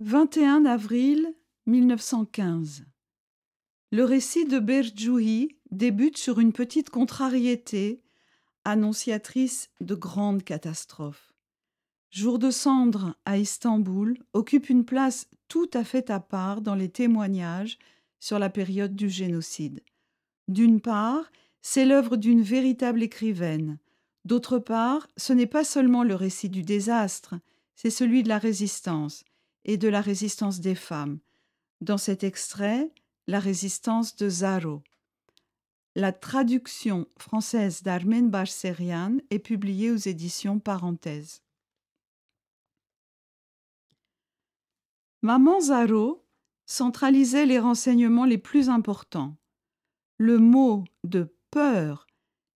21 avril 1915 Le récit de Berjouhi débute sur une petite contrariété, annonciatrice de grandes catastrophes. Jour de cendre à Istanbul occupe une place tout à fait à part dans les témoignages sur la période du génocide. D'une part, c'est l'œuvre d'une véritable écrivaine. D'autre part, ce n'est pas seulement le récit du désastre, c'est celui de la résistance et de la résistance des femmes. Dans cet extrait, la résistance de Zaro. La traduction française d'Armen Barserian est publiée aux éditions Parenthèses. Maman Zaro centralisait les renseignements les plus importants. Le mot de peur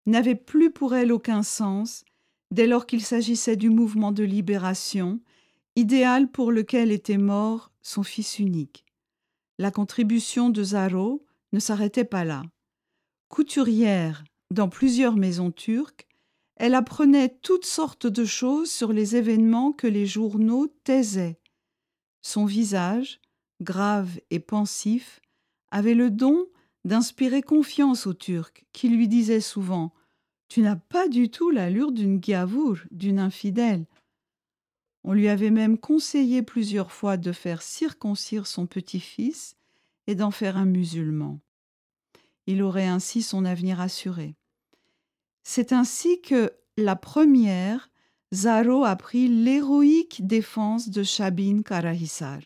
n'avait plus pour elle aucun sens dès lors qu'il s'agissait du mouvement de libération idéal pour lequel était mort son fils unique. La contribution de Zaro ne s'arrêtait pas là. Couturière dans plusieurs maisons turques, elle apprenait toutes sortes de choses sur les événements que les journaux taisaient. Son visage, grave et pensif, avait le don d'inspirer confiance aux Turcs, qui lui disaient souvent Tu n'as pas du tout l'allure d'une gavour, d'une infidèle. On lui avait même conseillé plusieurs fois de faire circoncire son petit-fils et d'en faire un musulman. Il aurait ainsi son avenir assuré. C'est ainsi que, la première, Zaro apprit l'héroïque défense de Shabin Karahissar.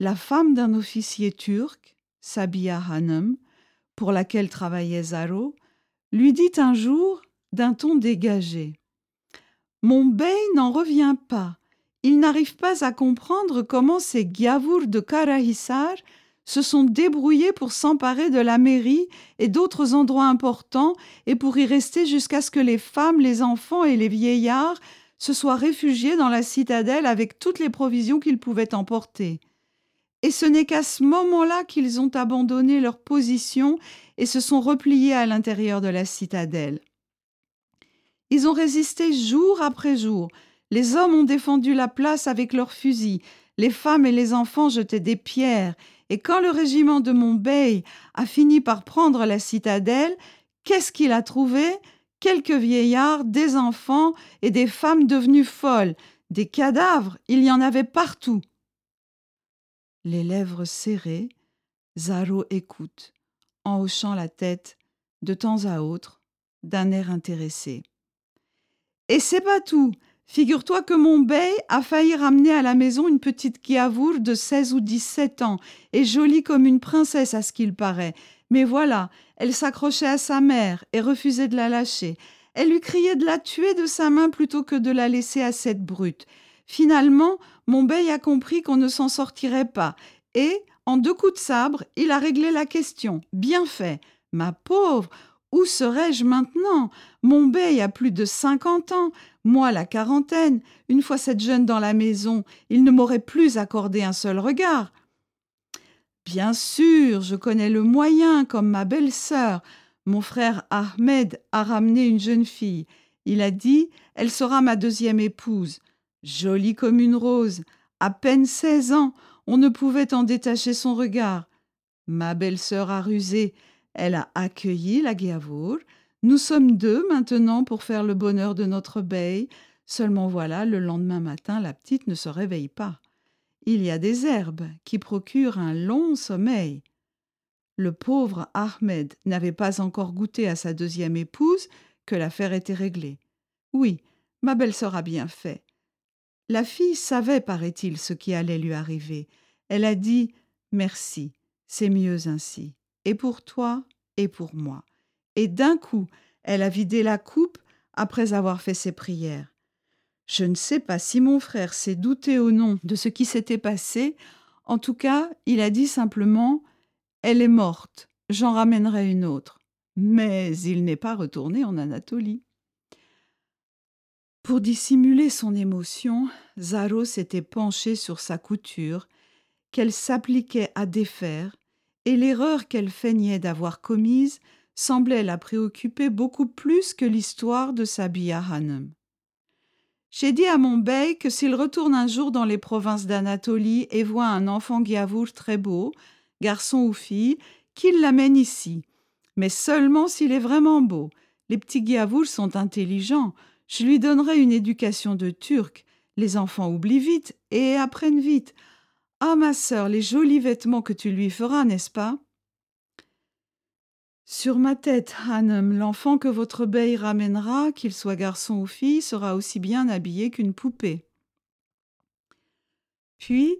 La femme d'un officier turc, Sabia Hanım, pour laquelle travaillait Zaro, lui dit un jour, d'un ton dégagé mon bey n'en revient pas. Il n'arrive pas à comprendre comment ces gavours de Karahissar se sont débrouillés pour s'emparer de la mairie et d'autres endroits importants et pour y rester jusqu'à ce que les femmes, les enfants et les vieillards se soient réfugiés dans la citadelle avec toutes les provisions qu'ils pouvaient emporter. Et ce n'est qu'à ce moment-là qu'ils ont abandonné leur position et se sont repliés à l'intérieur de la citadelle. Ils ont résisté jour après jour. Les hommes ont défendu la place avec leurs fusils. Les femmes et les enfants jetaient des pierres. Et quand le régiment de Montbey a fini par prendre la citadelle, qu'est-ce qu'il a trouvé? Quelques vieillards, des enfants et des femmes devenues folles. Des cadavres, il y en avait partout. Les lèvres serrées, Zaro écoute, en hochant la tête, de temps à autre, d'un air intéressé. Et c'est pas tout. Figure-toi que mon bey a failli ramener à la maison une petite Kiavour de 16 ou 17 ans, et jolie comme une princesse à ce qu'il paraît. Mais voilà, elle s'accrochait à sa mère et refusait de la lâcher. Elle lui criait de la tuer de sa main plutôt que de la laisser à cette brute. Finalement, mon bey a compris qu'on ne s'en sortirait pas, et, en deux coups de sabre, il a réglé la question. Bien fait. Ma pauvre, où serais-je maintenant? Mon bey a plus de cinquante ans, moi la quarantaine. Une fois cette jeune dans la maison, il ne m'aurait plus accordé un seul regard. Bien sûr, je connais le moyen, comme ma belle-sœur. Mon frère Ahmed a ramené une jeune fille. Il a dit Elle sera ma deuxième épouse. Jolie comme une rose, à peine seize ans, on ne pouvait en détacher son regard. Ma belle-sœur a rusé, elle a accueilli la Guéavour. Nous sommes deux maintenant pour faire le bonheur de notre bey. Seulement voilà, le lendemain matin, la petite ne se réveille pas. Il y a des herbes qui procurent un long sommeil. Le pauvre Ahmed n'avait pas encore goûté à sa deuxième épouse que l'affaire était réglée. Oui, ma belle-sœur a bien fait. La fille savait, paraît-il, ce qui allait lui arriver. Elle a dit Merci, c'est mieux ainsi et pour toi et pour moi. Et d'un coup, elle a vidé la coupe après avoir fait ses prières. Je ne sais pas si mon frère s'est douté au nom de ce qui s'était passé. En tout cas, il a dit simplement Elle est morte, j'en ramènerai une autre. Mais il n'est pas retourné en Anatolie. Pour dissimuler son émotion, Zaro s'était penché sur sa couture, qu'elle s'appliquait à défaire, et l'erreur qu'elle feignait d'avoir commise semblait la préoccuper beaucoup plus que l'histoire de Sabia Hanum. J'ai dit à mon bey que s'il retourne un jour dans les provinces d'Anatolie et voit un enfant Giavour très beau, garçon ou fille, qu'il l'amène ici. Mais seulement s'il est vraiment beau. Les petits Giavours sont intelligents. Je lui donnerai une éducation de turc. Les enfants oublient vite et apprennent vite. Ah, ma sœur, les jolis vêtements que tu lui feras, n'est-ce pas? Sur ma tête, Hanem, l'enfant que votre bey ramènera, qu'il soit garçon ou fille, sera aussi bien habillé qu'une poupée. Puis,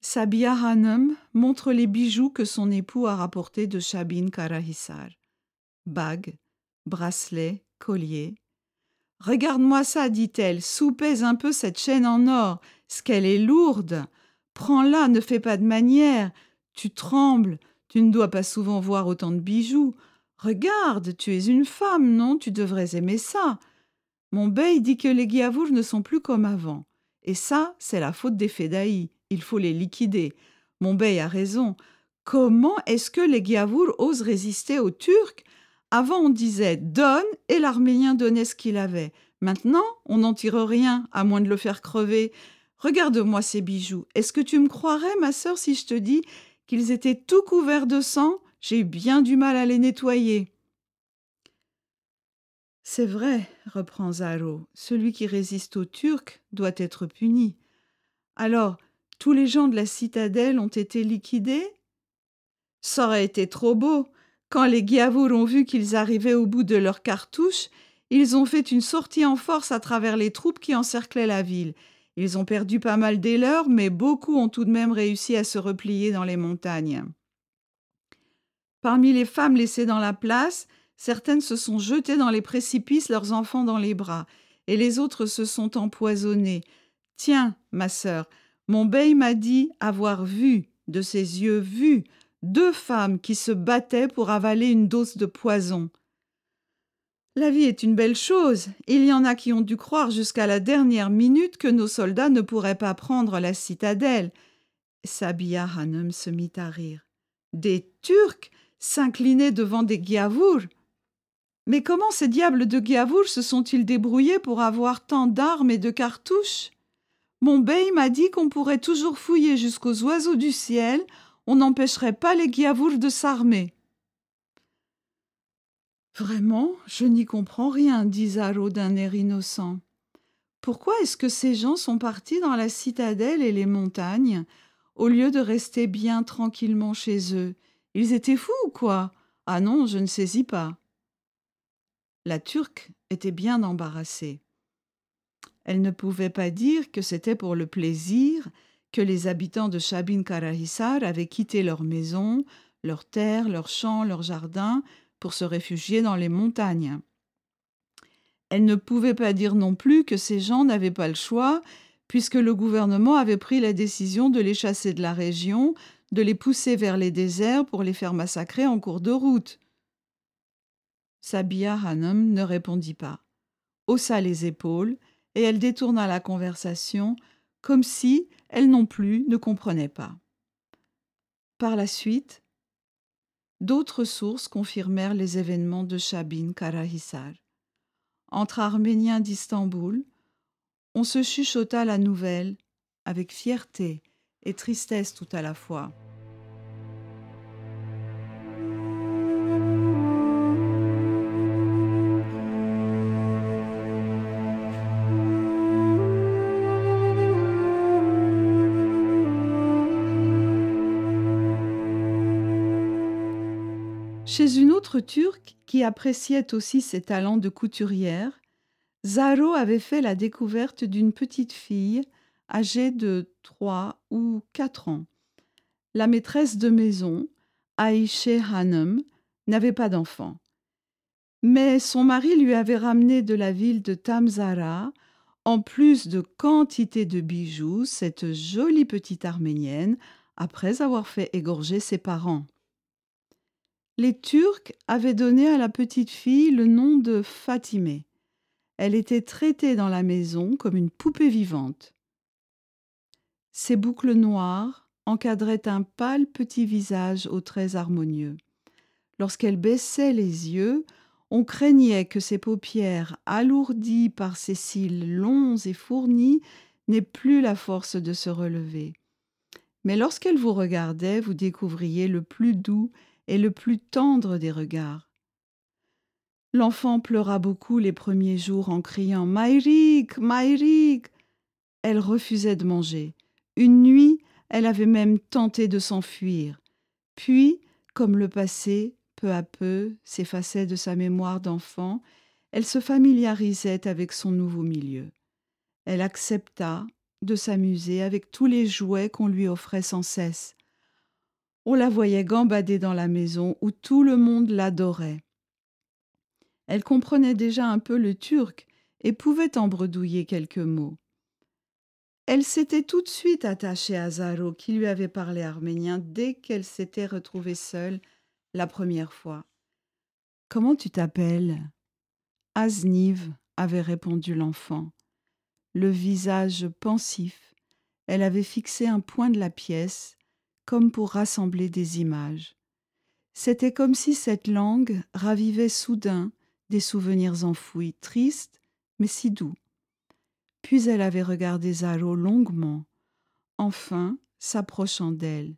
Sabia Hanem montre les bijoux que son époux a rapportés de Shabin Karahissar. Bagues, bracelets, colliers. Regarde-moi ça, dit-elle, soupèse un peu cette chaîne en or, ce qu'elle est lourde. Prends-la, ne fais pas de manière. Tu trembles, tu ne dois pas souvent voir autant de bijoux. Regarde, tu es une femme, non? Tu devrais aimer ça. Mon bey dit que les Giavours ne sont plus comme avant. Et ça, c'est la faute des Fédaïs. Il faut les liquider. Mon bey a raison. Comment est-ce que les Giavours osent résister aux Turcs? Avant, on disait donne et l'Arménien donnait ce qu'il avait. Maintenant, on n'en tire rien, à moins de le faire crever. Regarde-moi ces bijoux. Est-ce que tu me croirais, ma sœur, si je te dis qu'ils étaient tout couverts de sang? J'ai bien du mal à les nettoyer. C'est vrai, reprend Zaro, celui qui résiste aux Turcs doit être puni. Alors, tous les gens de la citadelle ont été liquidés? Ça aurait été trop beau. Quand les Giavour ont vu qu'ils arrivaient au bout de leurs cartouches, ils ont fait une sortie en force à travers les troupes qui encerclaient la ville. Ils ont perdu pas mal des leurs, mais beaucoup ont tout de même réussi à se replier dans les montagnes. Parmi les femmes laissées dans la place, certaines se sont jetées dans les précipices, leurs enfants dans les bras, et les autres se sont empoisonnées. Tiens, ma sœur, mon bey m'a dit avoir vu, de ses yeux vus, deux femmes qui se battaient pour avaler une dose de poison. La vie est une belle chose. Il y en a qui ont dû croire jusqu'à la dernière minute que nos soldats ne pourraient pas prendre la citadelle. Sabia Hanum se mit à rire. Des Turcs s'incliner devant des Giavours Mais comment ces diables de Giavours se sont-ils débrouillés pour avoir tant d'armes et de cartouches? Mon bey m'a dit qu'on pourrait toujours fouiller jusqu'aux oiseaux du ciel on n'empêcherait pas les Giavours de s'armer. Vraiment, je n'y comprends rien, dit Zaro d'un air innocent. Pourquoi est-ce que ces gens sont partis dans la citadelle et les montagnes au lieu de rester bien tranquillement chez eux? Ils étaient fous ou quoi? Ah non, je ne saisis pas. La Turque était bien embarrassée. Elle ne pouvait pas dire que c'était pour le plaisir que les habitants de Shabin Karahissar avaient quitté leur maison, leurs terres, leurs champs, leurs jardins pour se réfugier dans les montagnes. Elle ne pouvait pas dire non plus que ces gens n'avaient pas le choix, puisque le gouvernement avait pris la décision de les chasser de la région, de les pousser vers les déserts pour les faire massacrer en cours de route. Sabia Hanum ne répondit pas, haussa les épaules, et elle détourna la conversation comme si elle non plus ne comprenait pas. Par la suite, d'autres sources confirmèrent les événements de Shabin Karahissar. Entre Arméniens d'Istanbul, on se chuchota la nouvelle avec fierté et tristesse tout à la fois. Chez une autre Turque qui appréciait aussi ses talents de couturière, Zaro avait fait la découverte d'une petite fille âgée de trois ou quatre ans. La maîtresse de maison, Aïche Hanum, n'avait pas d'enfant. Mais son mari lui avait ramené de la ville de Tamzara, en plus de quantité de bijoux, cette jolie petite arménienne, après avoir fait égorger ses parents. Les Turcs avaient donné à la petite fille le nom de Fatimé. Elle était traitée dans la maison comme une poupée vivante. Ses boucles noires encadraient un pâle petit visage aux traits harmonieux. Lorsqu'elle baissait les yeux, On craignait que ses paupières, alourdies par ses cils longs et fournis, n'aient plus la force de se relever. Mais lorsqu'elle vous regardait, vous découvriez le plus doux et le plus tendre des regards. L'enfant pleura beaucoup les premiers jours en criant Maïrik, Maïrik. Elle refusait de manger. Une nuit, elle avait même tenté de s'enfuir. Puis, comme le passé, peu à peu, s'effaçait de sa mémoire d'enfant, elle se familiarisait avec son nouveau milieu. Elle accepta de s'amuser avec tous les jouets qu'on lui offrait sans cesse. On la voyait gambader dans la maison où tout le monde l'adorait. Elle comprenait déjà un peu le turc et pouvait embredouiller quelques mots. Elle s'était tout de suite attachée à Zaro qui lui avait parlé arménien dès qu'elle s'était retrouvée seule la première fois. Comment tu t'appelles? Azniv, avait répondu l'enfant. Le visage pensif, elle avait fixé un point de la pièce, comme pour rassembler des images. C'était comme si cette langue ravivait soudain des souvenirs enfouis, tristes, mais si doux. Puis elle avait regardé Zaro longuement, enfin s'approchant d'elle.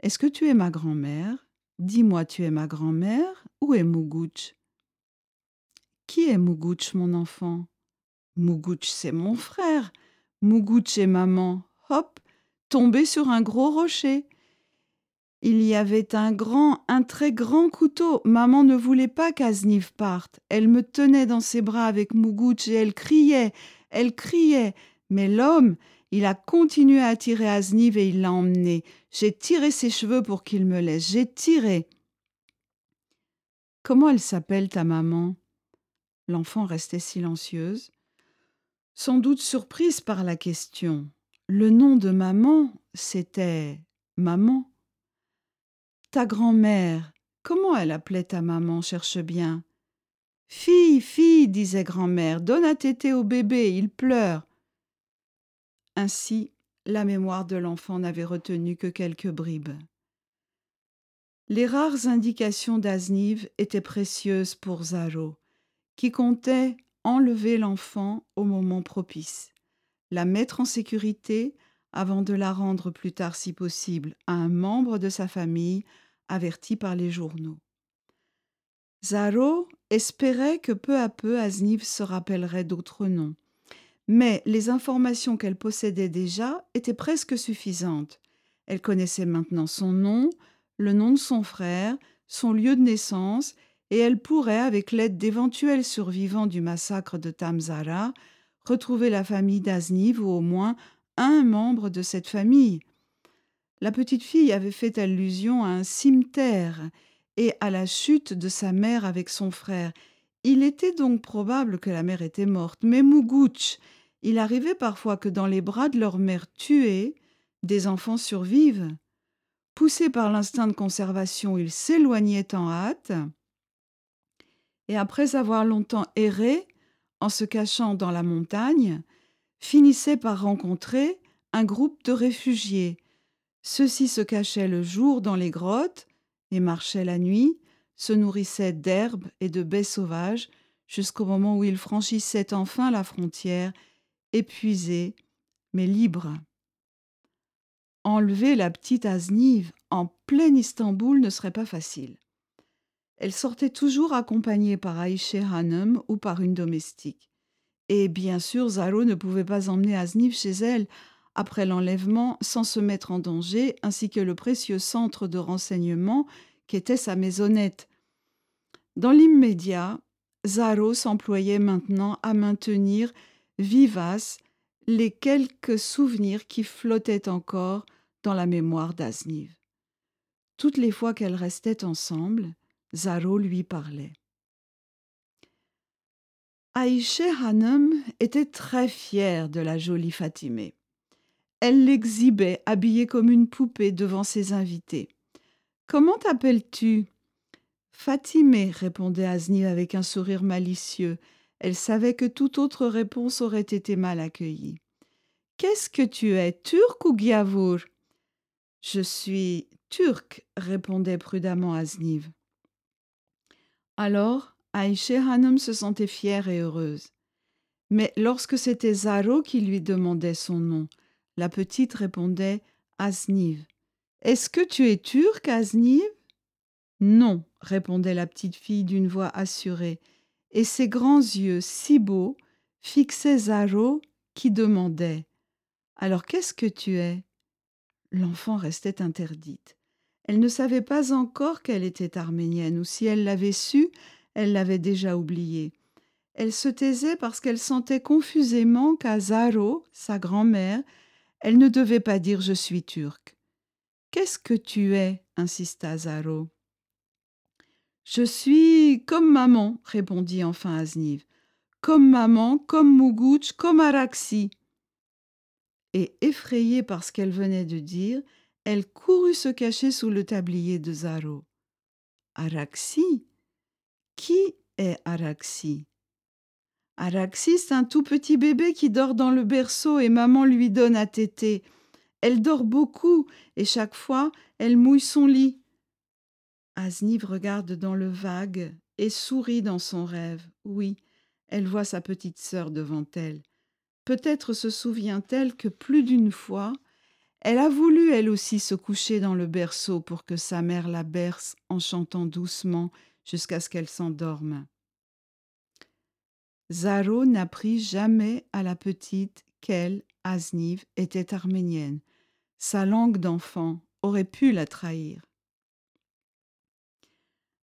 Est-ce que tu es ma grand-mère? Dis-moi, tu es ma grand-mère ou est Mugouch Qui est Mugouch, mon enfant? Mugouch, c'est mon frère. Mugouch et maman, hop, tombés sur un gros rocher. Il y avait un grand, un très grand couteau. Maman ne voulait pas qu'Azniv parte. Elle me tenait dans ses bras avec Mugouch et elle criait, elle criait. Mais l'homme, il a continué à tirer Azniv et il l'a emmené. J'ai tiré ses cheveux pour qu'il me laisse. J'ai tiré. Comment elle s'appelle ta maman? L'enfant restait silencieuse, sans doute surprise par la question. Le nom de maman, c'était maman. Ta grand-mère, comment elle appelait ta maman Cherche bien. Fille, fille, disait grand-mère, donne à téter au bébé, il pleure. Ainsi, la mémoire de l'enfant n'avait retenu que quelques bribes. Les rares indications d'Azniv étaient précieuses pour Zaro, qui comptait enlever l'enfant au moment propice, la mettre en sécurité avant de la rendre plus tard si possible à un membre de sa famille averti par les journaux. Zaro espérait que peu à peu Azniv se rappellerait d'autres noms, mais les informations qu'elle possédait déjà étaient presque suffisantes. Elle connaissait maintenant son nom, le nom de son frère, son lieu de naissance, et elle pourrait, avec l'aide d'éventuels survivants du massacre de Tamzara, retrouver la famille d'Azniv ou au moins un membre de cette famille. La petite fille avait fait allusion à un cimetière et à la chute de sa mère avec son frère. Il était donc probable que la mère était morte, mais Mugouch, il arrivait parfois que dans les bras de leur mère tuée, des enfants survivent. Poussés par l'instinct de conservation, ils s'éloignaient en hâte, et après avoir longtemps erré, en se cachant dans la montagne, finissait par rencontrer un groupe de réfugiés. Ceux-ci se cachaient le jour dans les grottes et marchaient la nuit, se nourrissaient d'herbes et de baies sauvages jusqu'au moment où ils franchissaient enfin la frontière, épuisés mais libres. Enlever la petite Azniv en plein Istanbul ne serait pas facile. Elle sortait toujours accompagnée par Aïché Hanum ou par une domestique. Et bien sûr, Zaro ne pouvait pas emmener Azniv chez elle après l'enlèvement sans se mettre en danger, ainsi que le précieux centre de renseignement qu'était sa maisonnette. Dans l'immédiat, Zaro s'employait maintenant à maintenir vivaces les quelques souvenirs qui flottaient encore dans la mémoire d'Azniv. Toutes les fois qu'elles restaient ensemble, Zaro lui parlait. Aïché Hanum était très fière de la jolie Fatimé. Elle l'exhibait habillée comme une poupée devant ses invités. Comment t'appelles-tu? Fatimé, répondait Azni avec un sourire malicieux. Elle savait que toute autre réponse aurait été mal accueillie. Qu'est-ce que tu es, turc ou giavour Je suis turc, répondait prudemment Azniv. Alors, Aïché Hanum se sentait fière et heureuse. Mais lorsque c'était Zaro qui lui demandait son nom, la petite répondait Asniv. Est-ce que tu es turc, Asniv? Non, répondait la petite fille d'une voix assurée, et ses grands yeux si beaux fixaient Zaro qui demandait Alors qu'est-ce que tu es? L'enfant restait interdite. Elle ne savait pas encore qu'elle était arménienne, ou si elle l'avait su, elle l'avait déjà oublié. Elle se taisait parce qu'elle sentait confusément qu'à Zaro, sa grand-mère, elle ne devait pas dire je suis turque. Qu'est-ce que tu es? insista Zaro. Je suis comme maman, répondit enfin Azniv. Comme maman, comme Mougouch, comme Araxi. Et effrayée par ce qu'elle venait de dire, elle courut se cacher sous le tablier de Zaro. Araxi? Qui est Araxi? Araxi, c'est un tout petit bébé qui dort dans le berceau et maman lui donne à téter. Elle dort beaucoup et chaque fois, elle mouille son lit. Asniv regarde dans le vague et sourit dans son rêve. Oui, elle voit sa petite sœur devant elle. Peut-être se souvient-elle que plus d'une fois, elle a voulu elle aussi se coucher dans le berceau pour que sa mère la berce en chantant doucement jusqu'à ce qu'elle s'endorme. Zaro n'apprit jamais à la petite qu'elle, Asniv, était arménienne. Sa langue d'enfant aurait pu la trahir.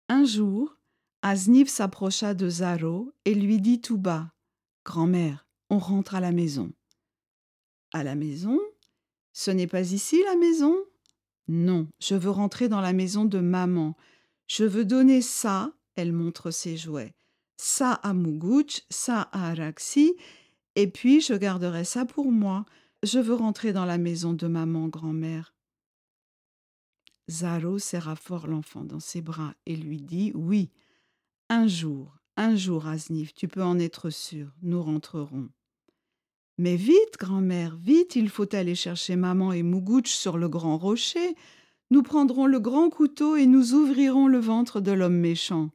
Un jour, Asniv s'approcha de Zaro et lui dit tout bas Grand-mère, on rentre à la maison. À la maison Ce n'est pas ici la maison? Non, je veux rentrer dans la maison de maman. Je veux donner ça, elle montre ses jouets ça à Mougouch, ça à Araxi, et puis je garderai ça pour moi. Je veux rentrer dans la maison de maman grand-mère. Zaro serra fort l'enfant dans ses bras et lui dit Oui, un jour, un jour, Aznif, tu peux en être sûr, nous rentrerons. Mais vite, grand-mère, vite, il faut aller chercher maman et Mougouch sur le grand rocher. Nous prendrons le grand couteau et nous ouvrirons le ventre de l'homme méchant.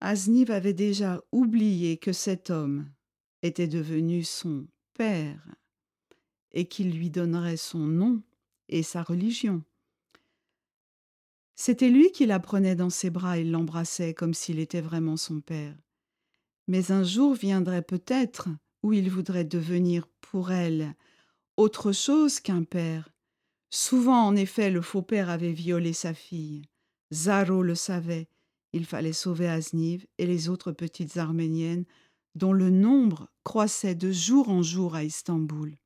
Asniv avait déjà oublié que cet homme était devenu son père et qu'il lui donnerait son nom et sa religion. C'était lui qui la prenait dans ses bras et l'embrassait comme s'il était vraiment son père. Mais un jour viendrait peut-être où il voudrait devenir pour elle autre chose qu'un père. Souvent, en effet, le faux père avait violé sa fille. Zaro le savait, il fallait sauver Asniv et les autres petites arméniennes dont le nombre croissait de jour en jour à Istanbul.